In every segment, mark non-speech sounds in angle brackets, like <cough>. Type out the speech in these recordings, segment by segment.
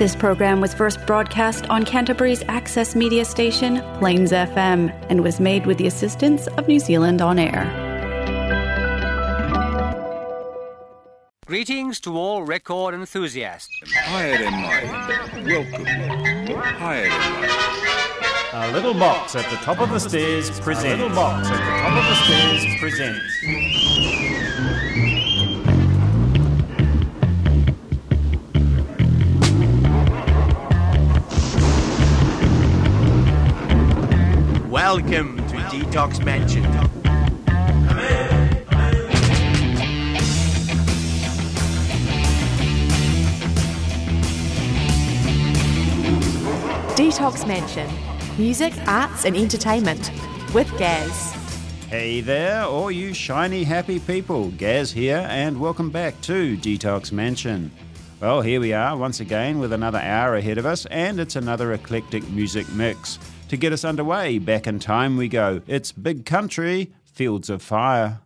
This program was first broadcast on Canterbury's access media station, Plains FM, and was made with the assistance of New Zealand On Air. Greetings to all record enthusiasts. Hi there, mate. Welcome. Hi there, mate. A little box at the top of the stairs presents. A little box at the top of the stairs presents. Welcome to Detox Mansion. Detox Mansion. Music, arts, and entertainment. With Gaz. Hey there, all you shiny happy people. Gaz here, and welcome back to Detox Mansion. Well, here we are once again with another hour ahead of us, and it's another eclectic music mix. To get us underway, back in time we go. It's Big Country, Fields of Fire.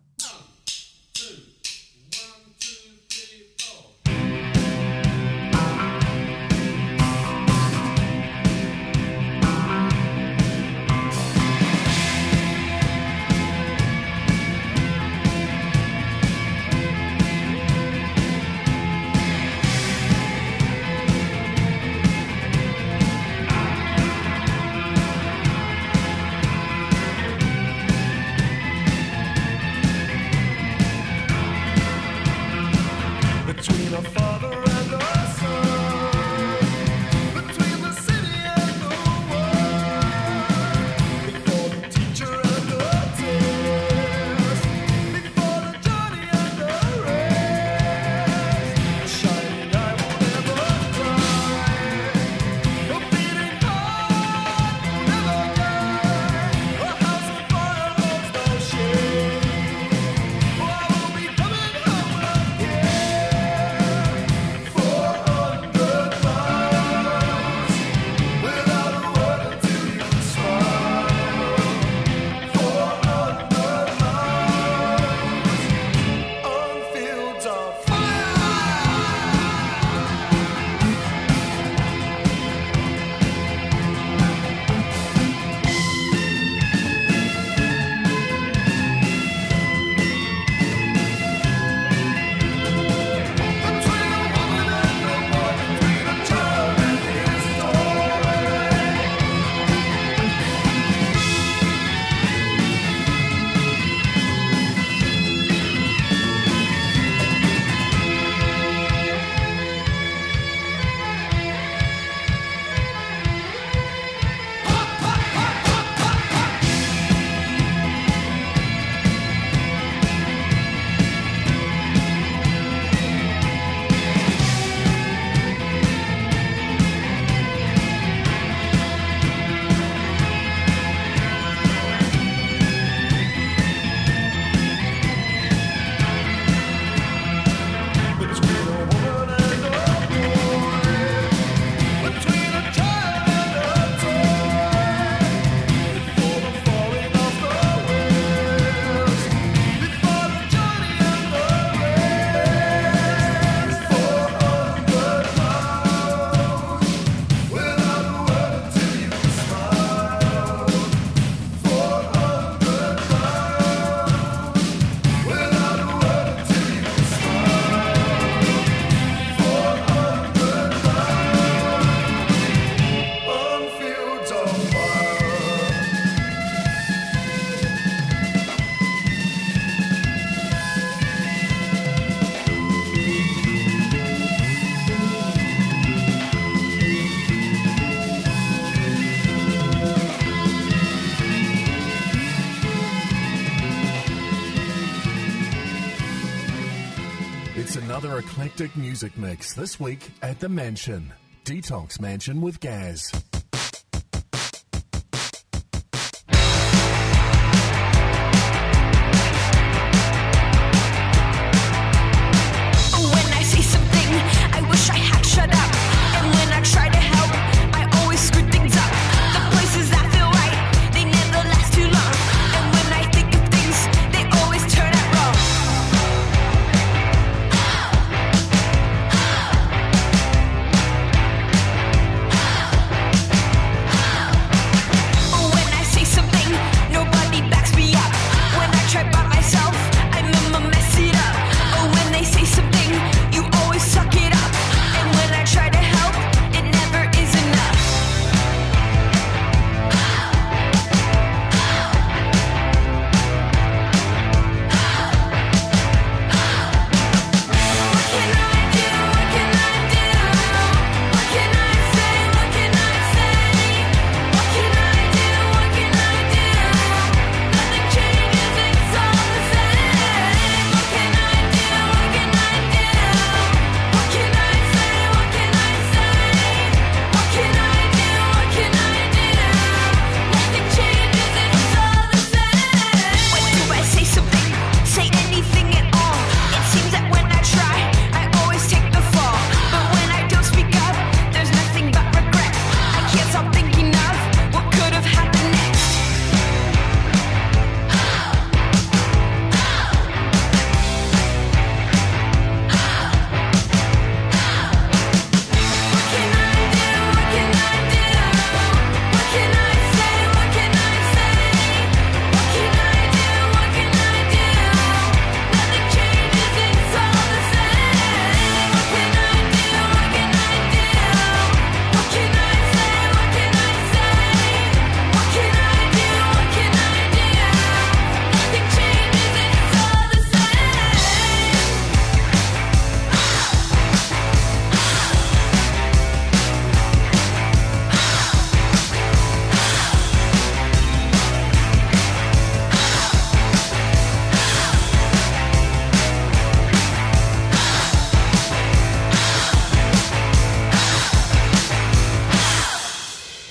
Music mix this week at the Mansion. Detox Mansion with Gaz.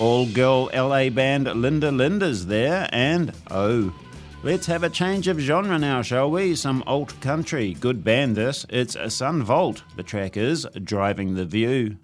All girl LA band Linda Lindas there, and oh. Let's have a change of genre now, shall we? Some alt country. Good band this. It's Son Volt. The track is Driving the View.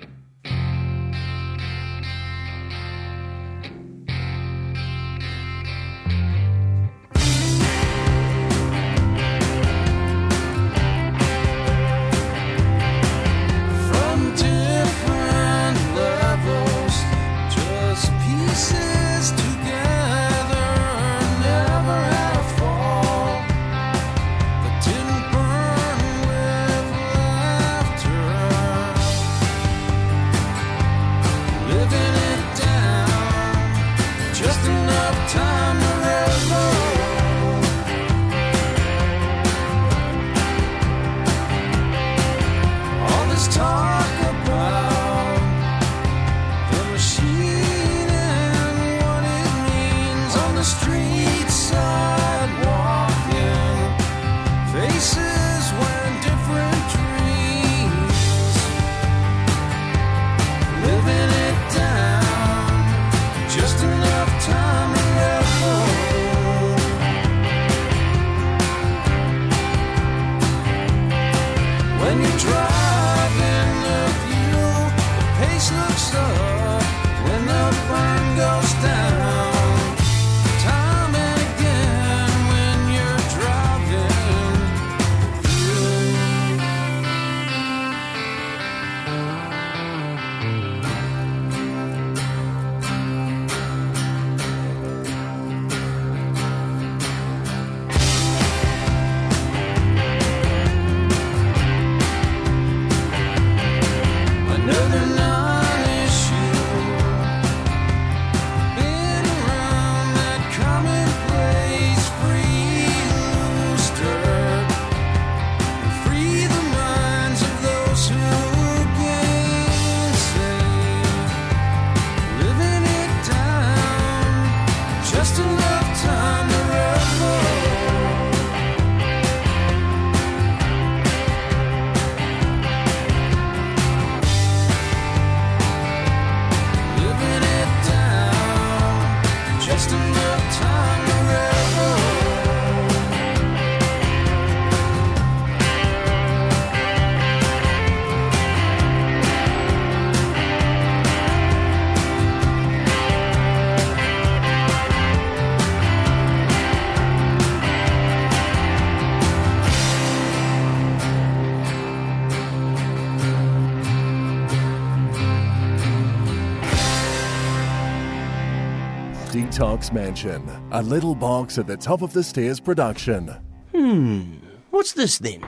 Detox Mansion, a little box at the top of the stairs production. Hmm. What's this then?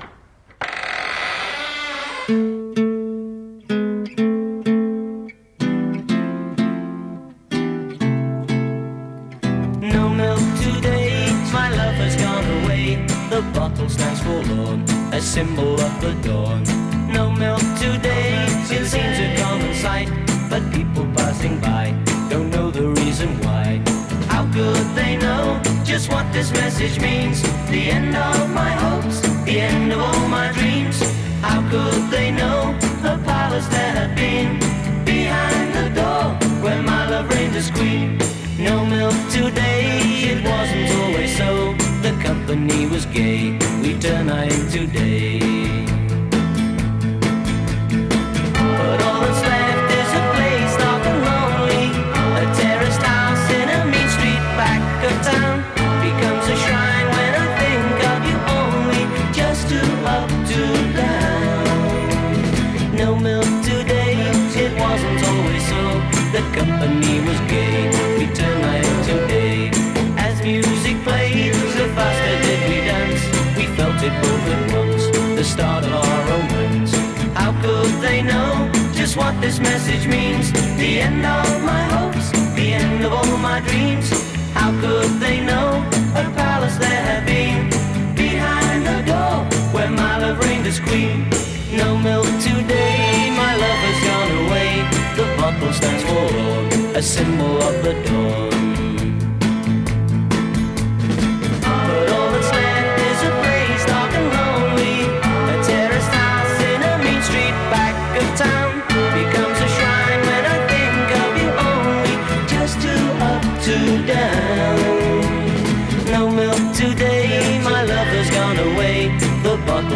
No milk today, my love has gone away. The bottle stands forlorn, a symbol of the dawn. No milk message means? The end of my hopes, the end of all my dreams. How could they know the palace that have been behind the door where my love reigned as queen? No milk today, it wasn't always so. The company was gay, we turn night today. Just what this message means? The end of my hopes, the end of all my dreams. How could they know a palace there had been behind the door where my love reigned as queen? No milk today, my love has gone away. The bottle stands forlorn, a symbol of the dawn.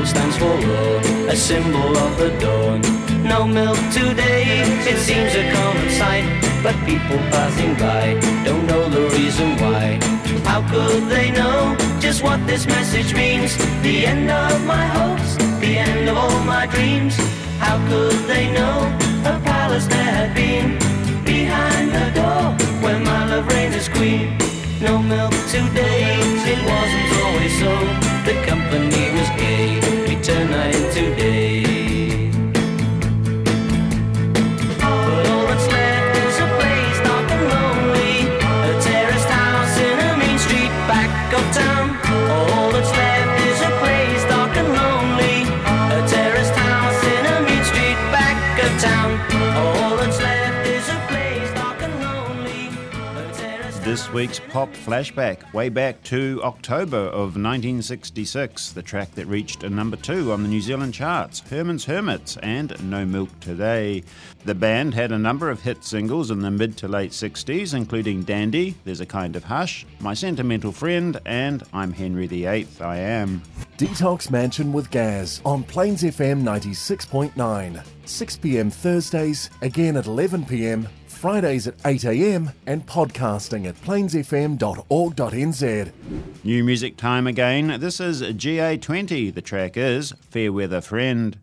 Stands for law, a symbol of the dawn. No milk today, it seems a common sight, but people passing by don't know the reason why. How could they know just what this message means? The end of my hopes, the end of all my dreams. How could they know a palace there had been behind the door where my love reigned as queen? No milk today, it wasn't always so. The company was gay, night to week's pop flashback, way back to October of 1966, the track that reached a number two on the New Zealand charts, Herman's Hermits and No Milk Today. The band had a number of hit singles in the mid to late 60s, including Dandy, There's a Kind of Hush, My Sentimental Friend, and I'm Henry VIII, I Am. Detox Mansion with Gaz on Plains FM 96.9. 6 pm Thursdays, again at 11 pm, Fridays at 8 am, and podcasting at plainsfm.org.nz. New music time again. This is GA20. The track is Fairweather Friend.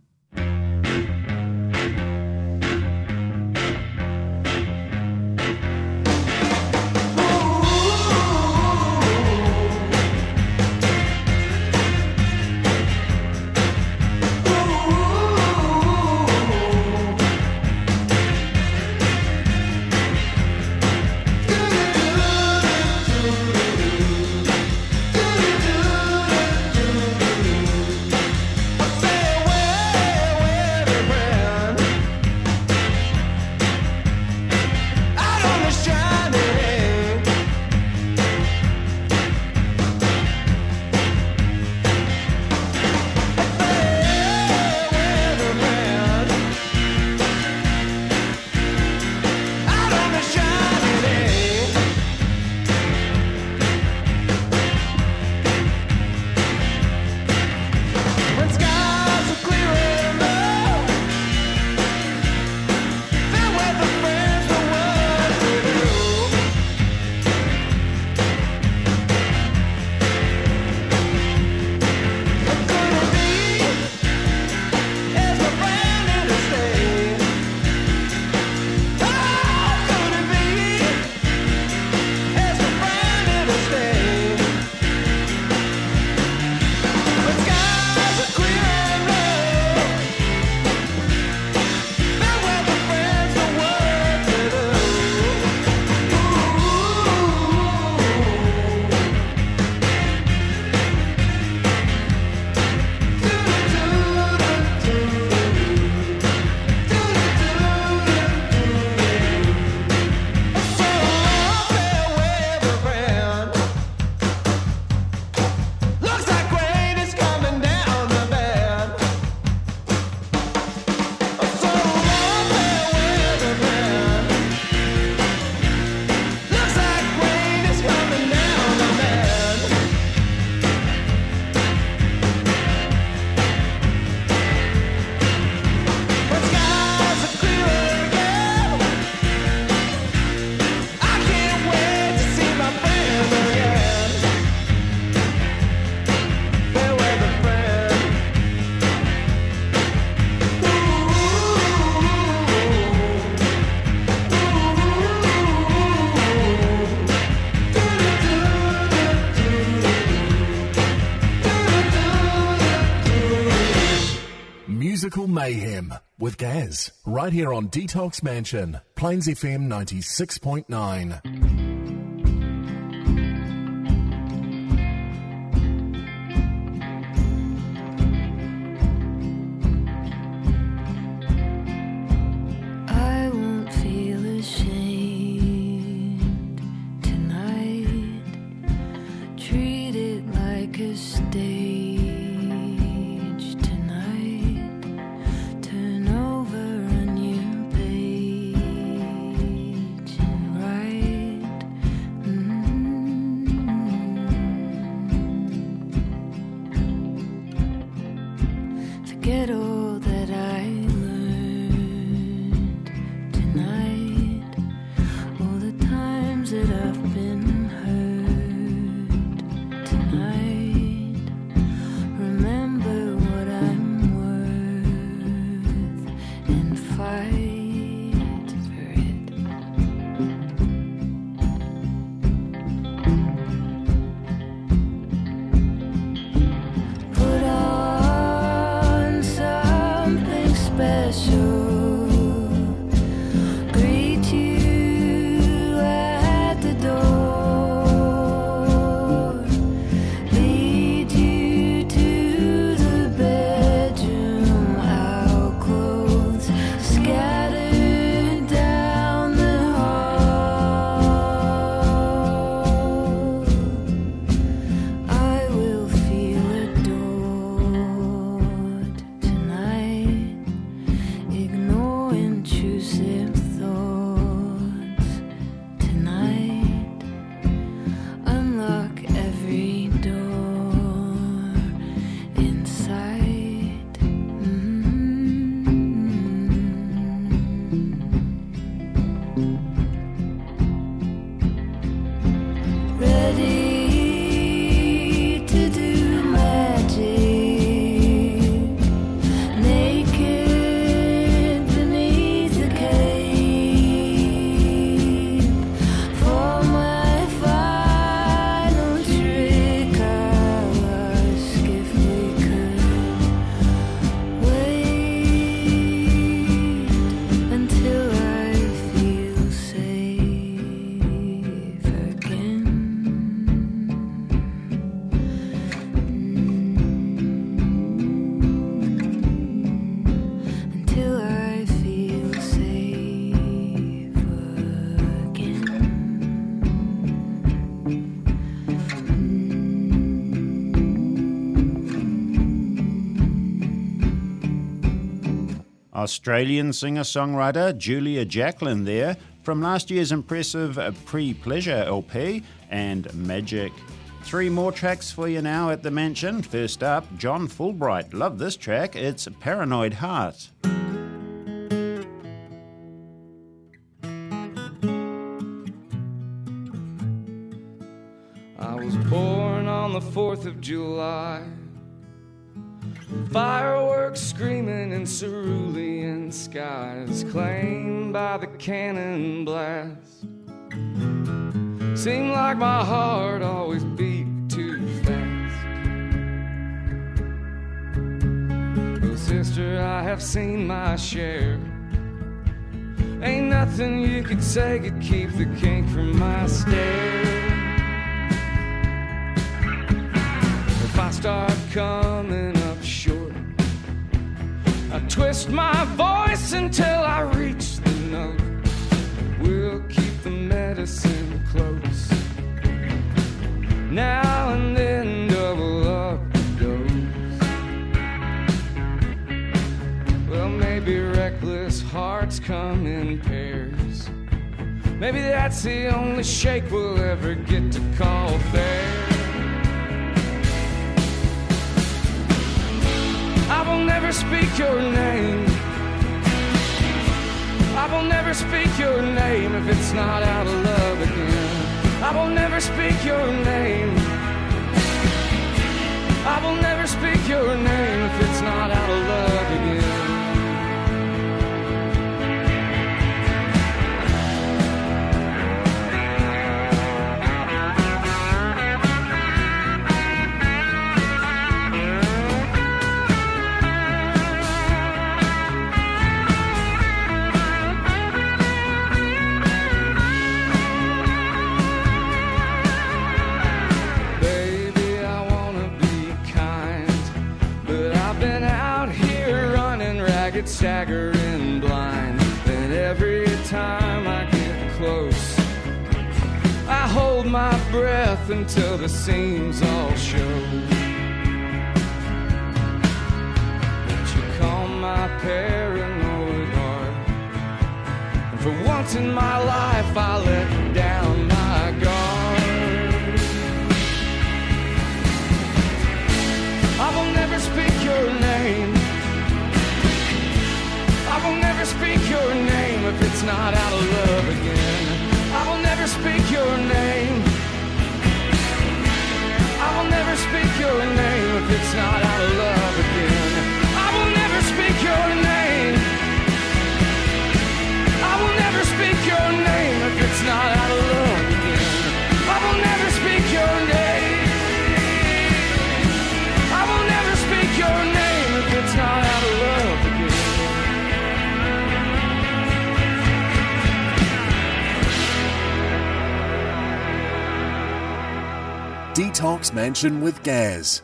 Mayhem with Gaz, right here on Detox Mansion, Plains FM 96.9. Australian singer songwriter Julia Jacklin there from last year's impressive Pre Pleasure LP and Magic. Three more tracks for you now at the mansion. First up, John Fullbright. Love this track. It's Paranoid Heart. I was born on the 4th of July. Fireworks screaming in cerulean skies, claimed by the cannon blast. Seemed like my heart always beat too fast. Well, sister, I have seen my share. Ain't nothing you could say could keep the kink from my stare. If I start coming I twist my voice until I reach the note. We'll keep the medicine close. Now and then double up the dose. Well, maybe reckless hearts come in pairs. Maybe that's the only shake we'll ever get to call fair. Will never speak your name. I will never speak your name if it's not out of love again. I will never speak your name. I will never speak your name if it's not out of love staggering blind, and every time I get close, I hold my breath until the seams all show. But you calm my paranoid heart, and for once in my life, I let down my guard. I will never speak your name. Speak your name if it's not out of love again. I will never speak your name. I will never speak your name if it's not out of love again. I will never speak your name. Detox Mansion with Gaz.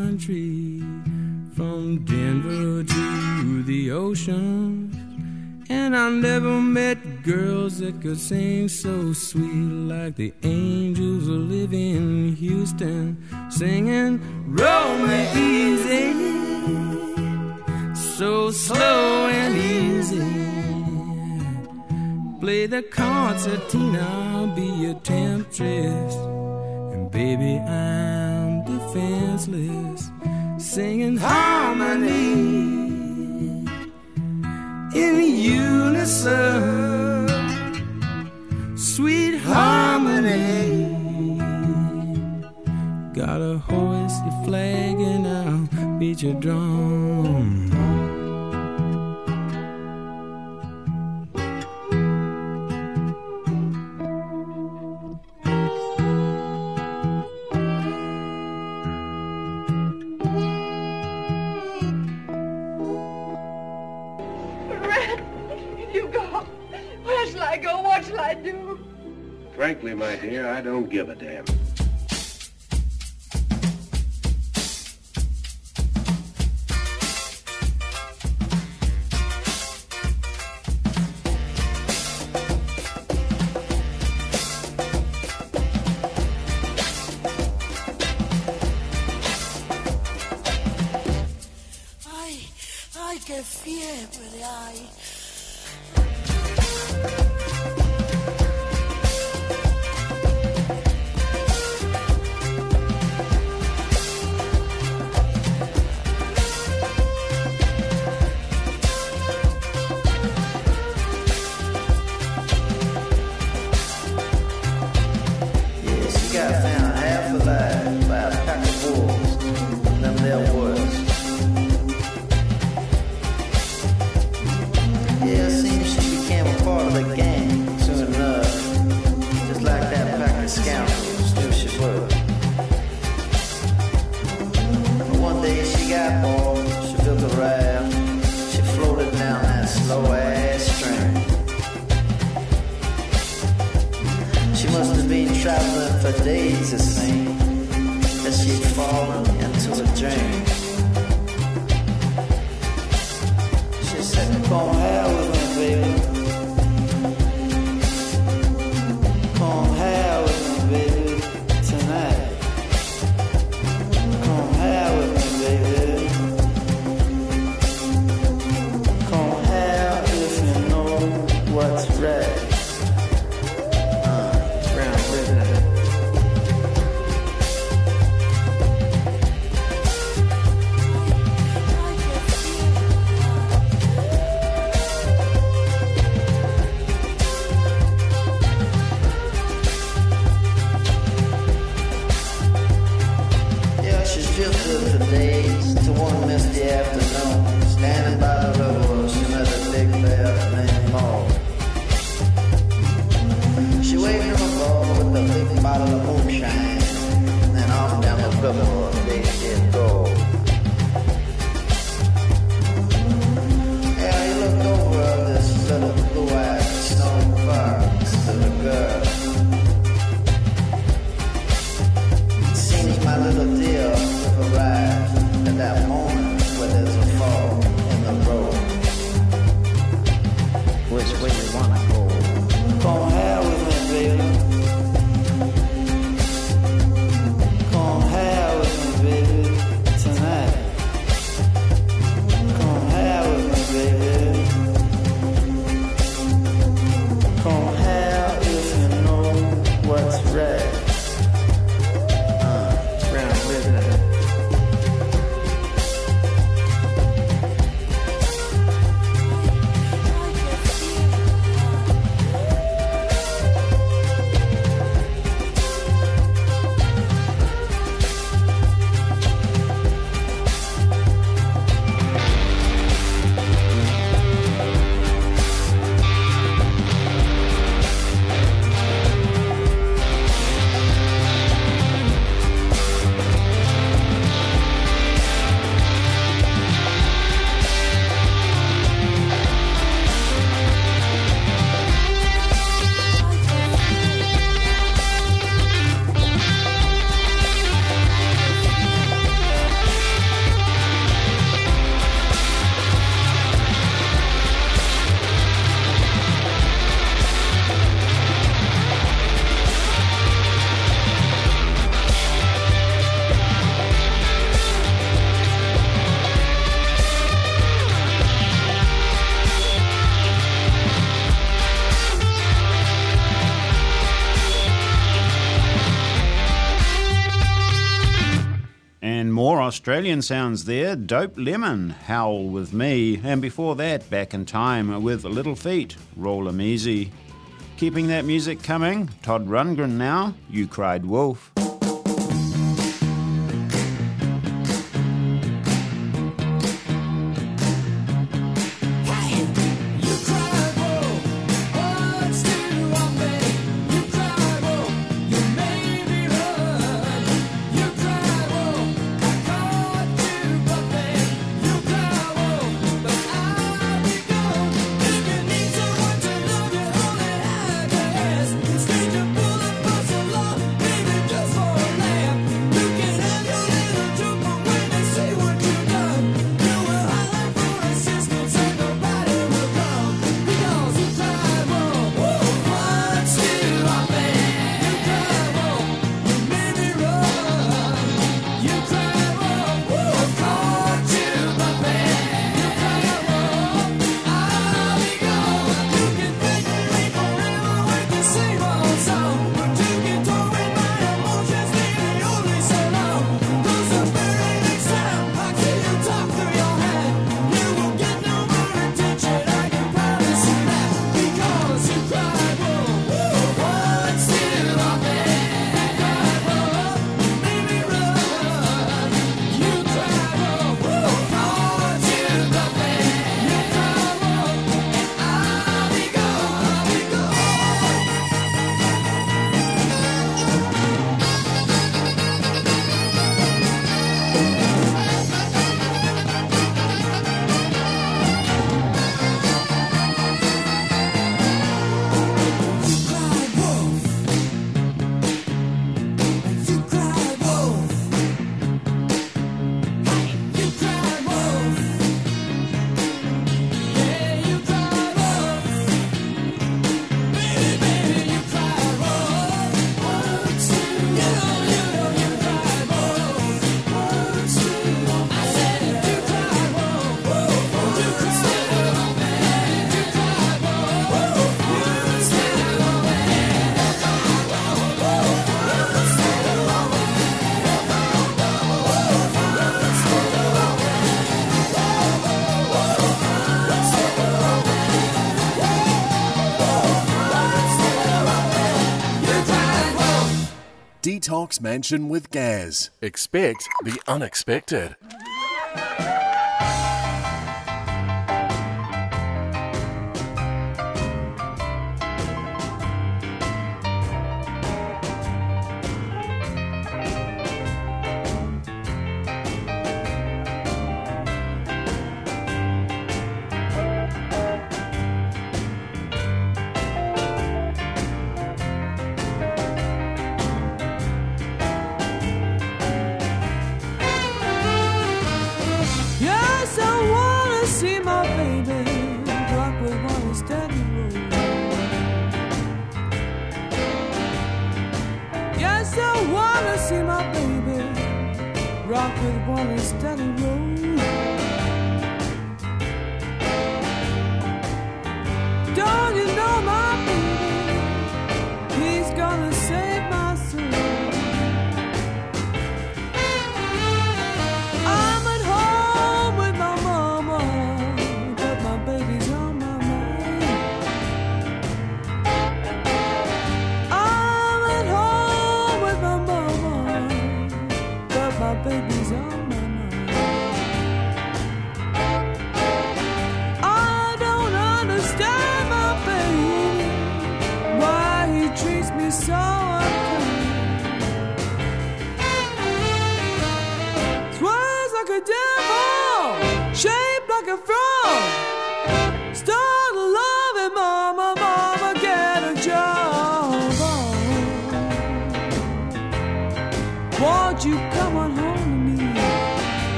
country, from Denver to the ocean. And I never met girls that could sing so sweet like the angels who live in Houston, singing Roll Me Easy, so slow and easy. Play the concertina, I'll be a temptress, and baby I'm defenseless, singing harmony in unison, sweet harmony. Got a hoist, your flag, and I'll beat your drum. Frankly, my dear, I don't give a damn. Ay, ay, qué fiebre hay. Australian sounds there. Dope Lemon, Howl with Me. And before that, Back in Time with Little Feat, Roll 'em Easy. Keeping that music coming, Todd Rundgren now, You Cried Wolf. Detox Mansion with Gaz. Expect the unexpected. Rock with one steady roll. Don't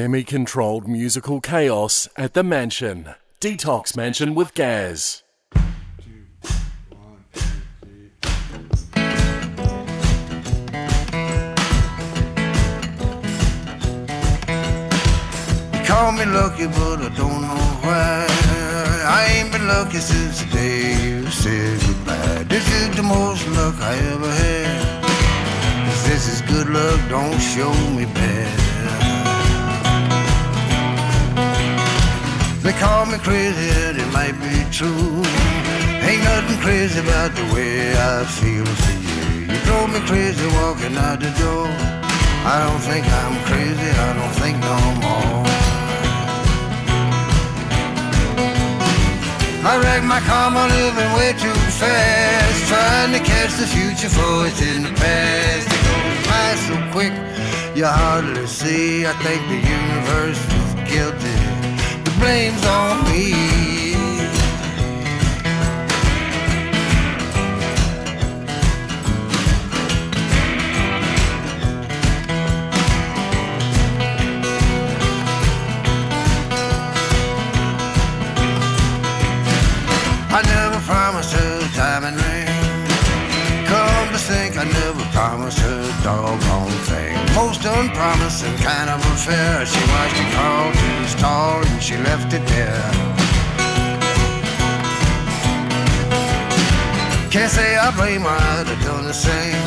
Semi controlled musical chaos at the mansion. Detox Mansion with Gaz. Call me lucky, but I don't know why. I ain't been lucky since the day you said goodbye. This is the most luck I ever had. If this is good luck, don't show me bad. They call me crazy, and it might be true. Ain't nothing crazy about the way I feel for you. You drove me crazy walking out the door. I don't think I'm crazy, I don't think no more. I wrecked my karma living way too fast, trying to catch the future for it's in the past. It goes by so quick, you hardly see. I think the universe is guilty. Blame's on me. I never promised her diamond ring. Come to think, I never promised her doggone thing. Most unpromising kind of affair. She watched it crawl to the star and she left it there. Can't say I blame her, I'd have done the same.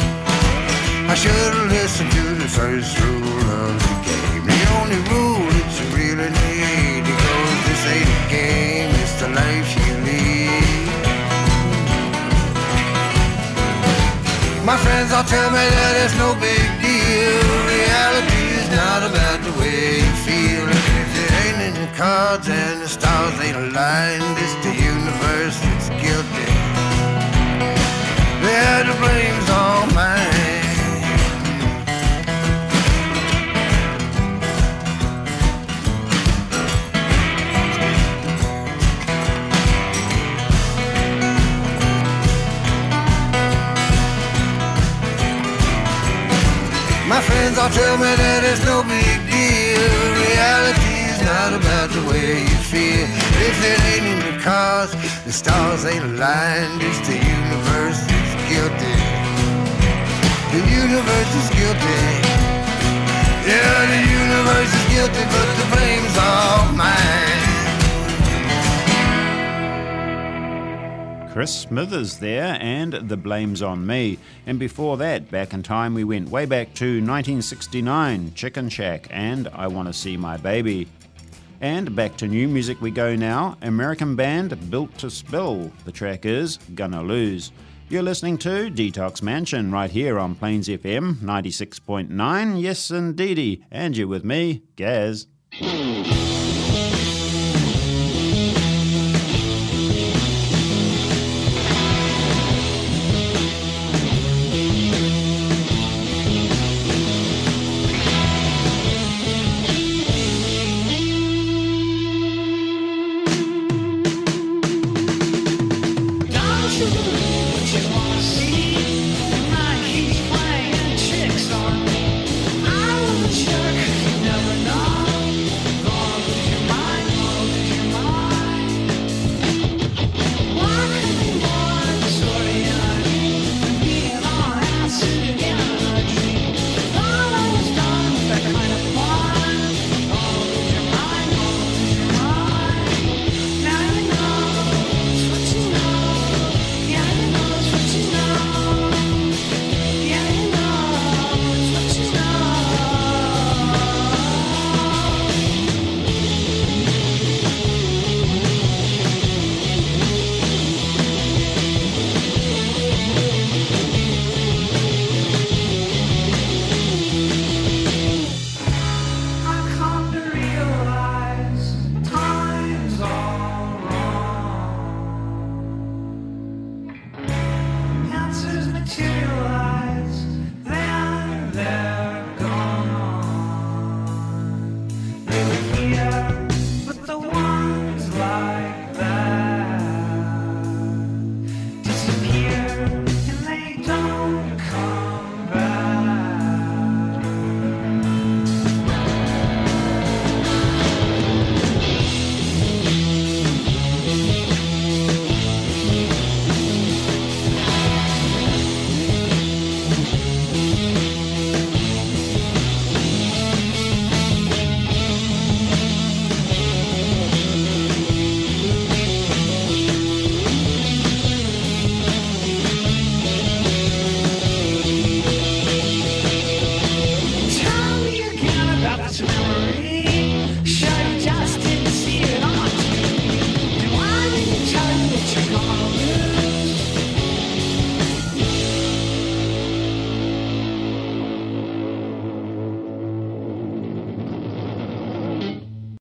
I should have listened to the first rule of the game. The only rule that you really need. Goes, this ain't a game, it's the life you lead. My friends all tell me that it's no big deal. Reality is not about the way you feel. If it ain't in the cards and the stars ain't aligned, it's the universe All tell me that it's no big deal. Reality is not about the way you feel. If it ain't in the cards, the stars ain't aligned. It's the universe that's guilty. The universe is guilty. Yeah, the universe is guilty, but the blame's all mine. Chris Smithers there, and The Blame's on Me. And before that, back in time, we went way back to 1969, Chicken Shack, and I Want to See My Baby. And back to new music we go now. American band Built to Spill. The track is Gonna Lose. You're listening to Detox Mansion right here on Plains FM 96.9. Yes, indeedy. And you're with me, Gaz.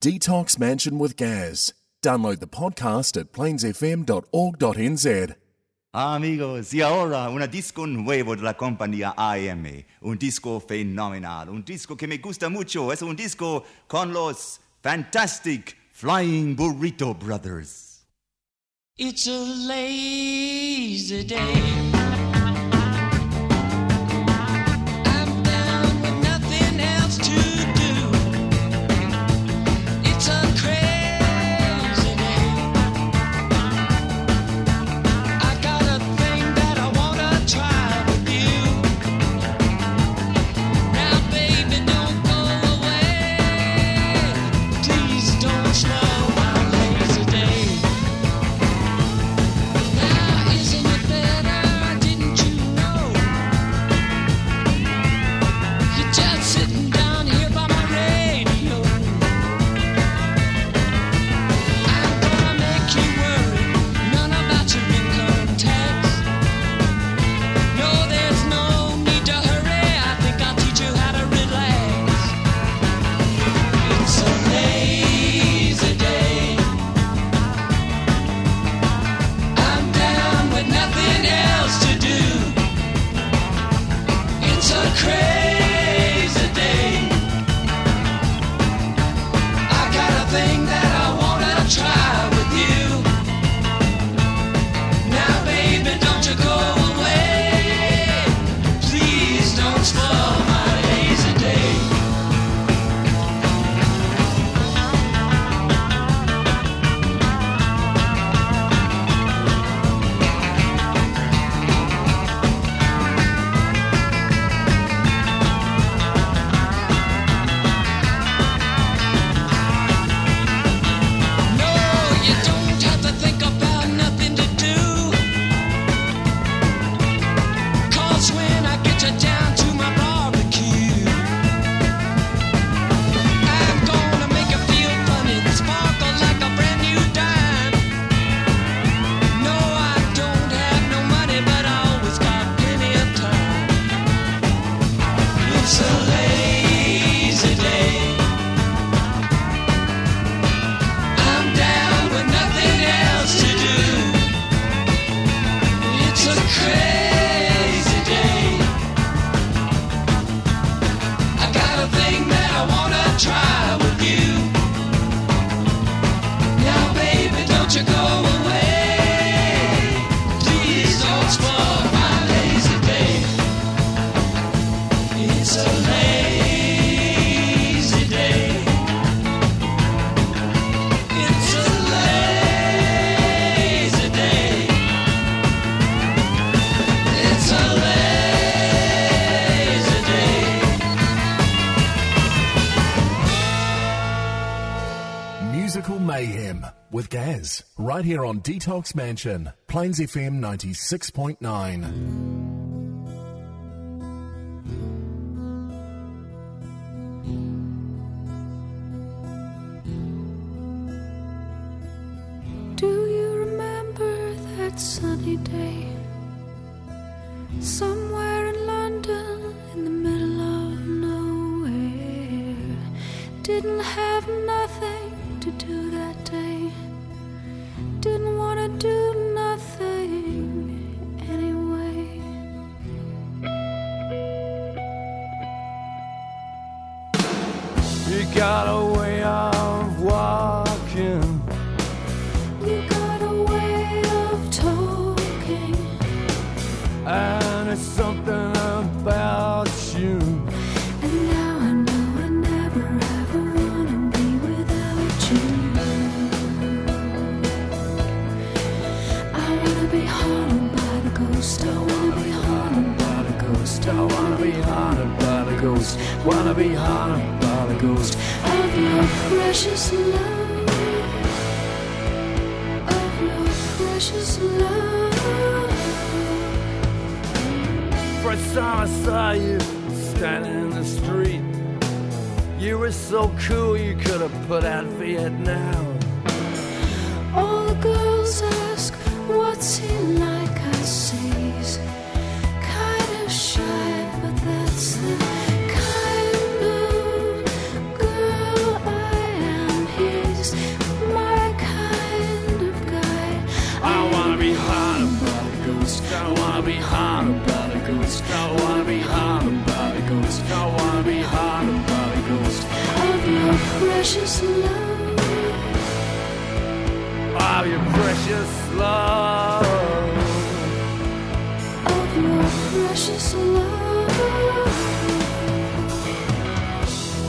Detox Mansion with Gaz. Download the podcast at plainsfm.org.nz. Amigos, y ahora una disco nuevo de la compañía AM. Un disco fenomenal, un disco que me gusta mucho. Es un disco con los Fantastic Flying Burrito Brothers. It's a lazy day. with Gaz, right here on Detox Mansion, Plains FM 96.9. precious love. of your precious love. Of your precious love.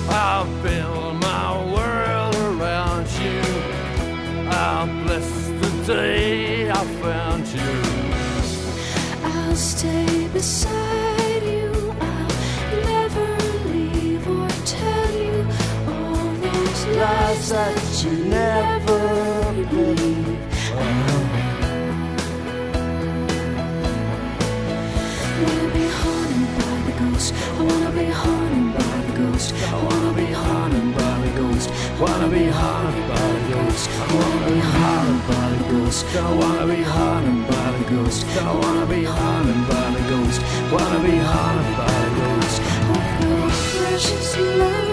I'll build my world around you. I'll bless the day that you never believe. Wanna be haunted by the ghost. I wanna be haunted by the ghost. I wanna be haunted by the ghost. Wanna be haunted by the ghost. I wanna be haunted by the ghost. I wanna be haunted by the ghost. I wanna be haunted by the ghost. Wanna be haunted by the ghost. Your precious love.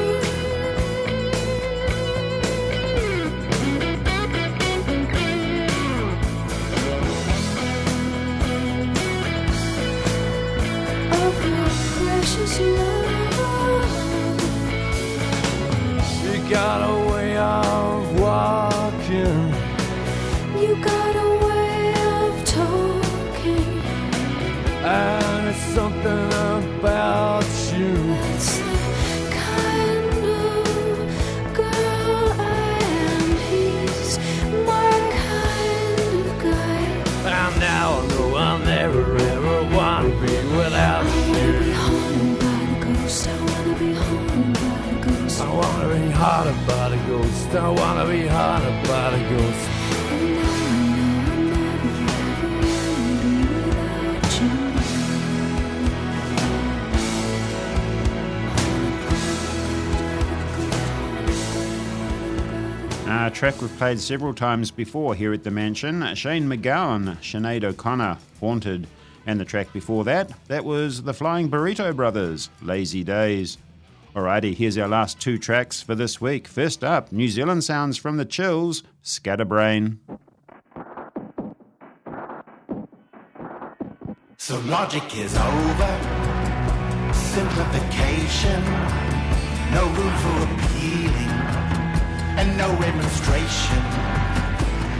Something about you. It's the kind of girl I am. He's my kind of guy. And now I know I'll never ever want to be without you. I wanna be haunted by the ghost. I wanna be haunted by the ghost. I wanna be haunted by the ghost. I wanna be haunted by the ghost. A track we've played several times before here at the mansion. Shane MacGowan, Sinead O'Connor, Haunted. And the track before that, that was the Flying Burrito Brothers, Lazy Days. Alrighty, here's our last two tracks for this week. First up, New Zealand sounds from the Chills, Scatterbrain. So logic is over, simplification, no room for appealing, and no remonstration.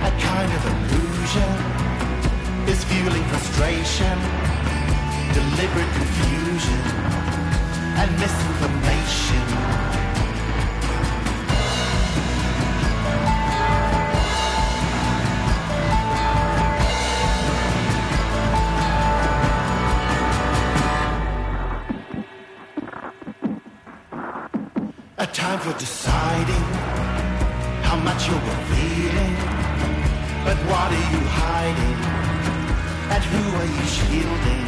A kind of illusion is fueling frustration, deliberate confusion, and misinformation. A time for deciding how much you're revealing. But what are you hiding? And who are you shielding?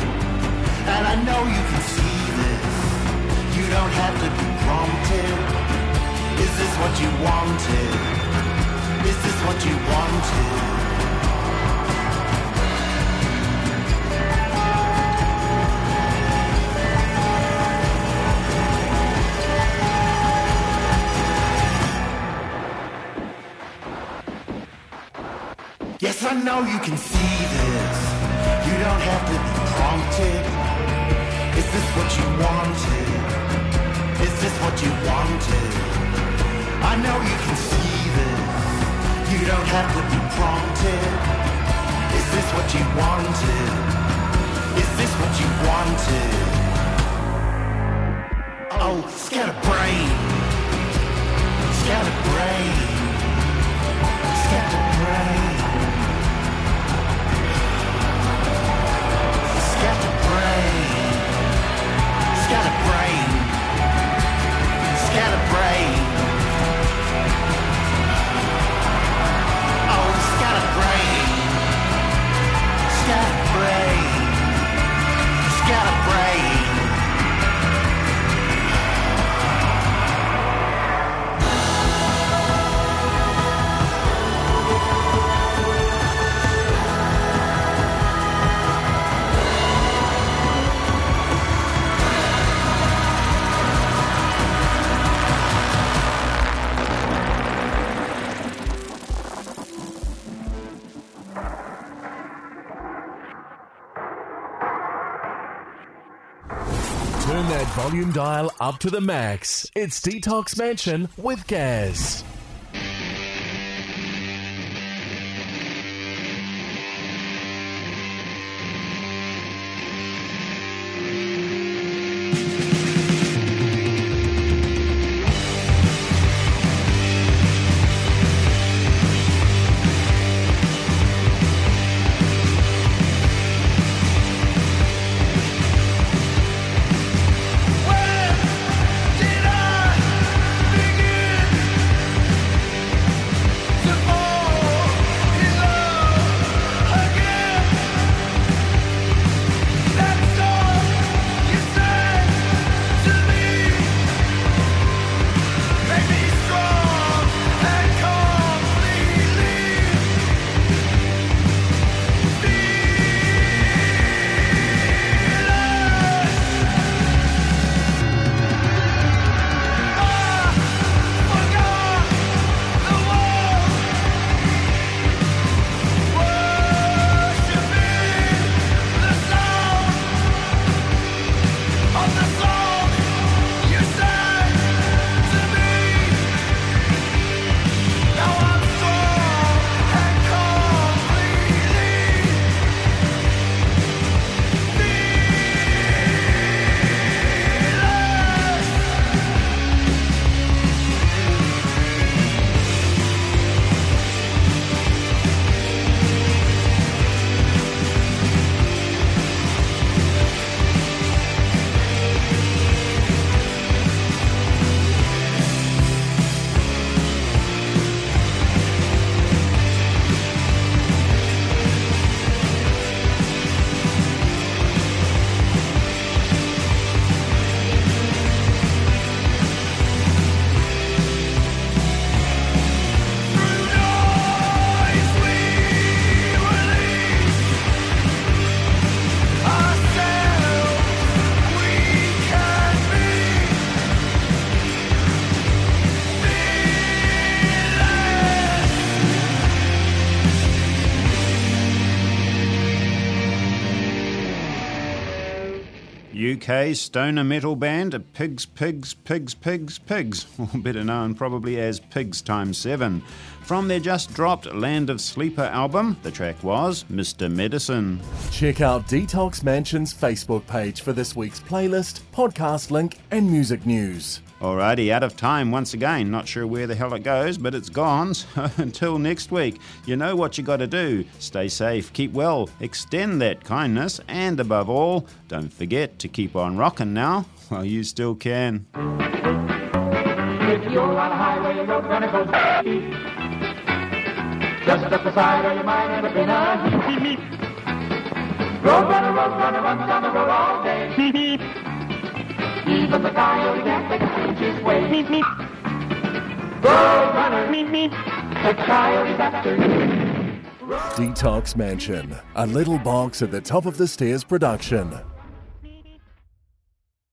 And I know you can see this. You don't have to be prompted. Is this what you wanted? Is this what you wanted? Know you can see this. You don't have to be prompted. Is this what you wanted? Is this what you wanted? I know you can see this. You don't have to be prompted. Is this what you wanted? Is this what you wanted? Oh, scatterbrain. Scatterbrain. Scatterbrain. Scatterbrain. Scatterbrain. Volume dial up to the max. It's Detox Mansion with Gaz. UK stoner metal band Pigs, Pigs, Pigs, Pigs, Pigs, <laughs> or better known probably as Pigs Times 7. From their just dropped Land of Sleeper album, the track was Mr. Medicine. Check out Detox Mansion's Facebook page for this week's playlist, podcast link, and music news. Alrighty, out of time once again. Not sure where the hell it goes, but it's gone. So until next week, you know what you got to do. Stay safe, keep well, extend that kindness, and above all, don't forget to keep on rocking now while you still can. If you're on a highway, you're gonna go speed. Just up the side or you might end up in a heap, heap, heap. Road runner, road runner, runs down the road all day. Heap, heap. Even the coyote can't take his way. Meep, meep. Road runner, meep, meep. The coyote's after you. Detox Mansion, a little box at the top of the stairs production.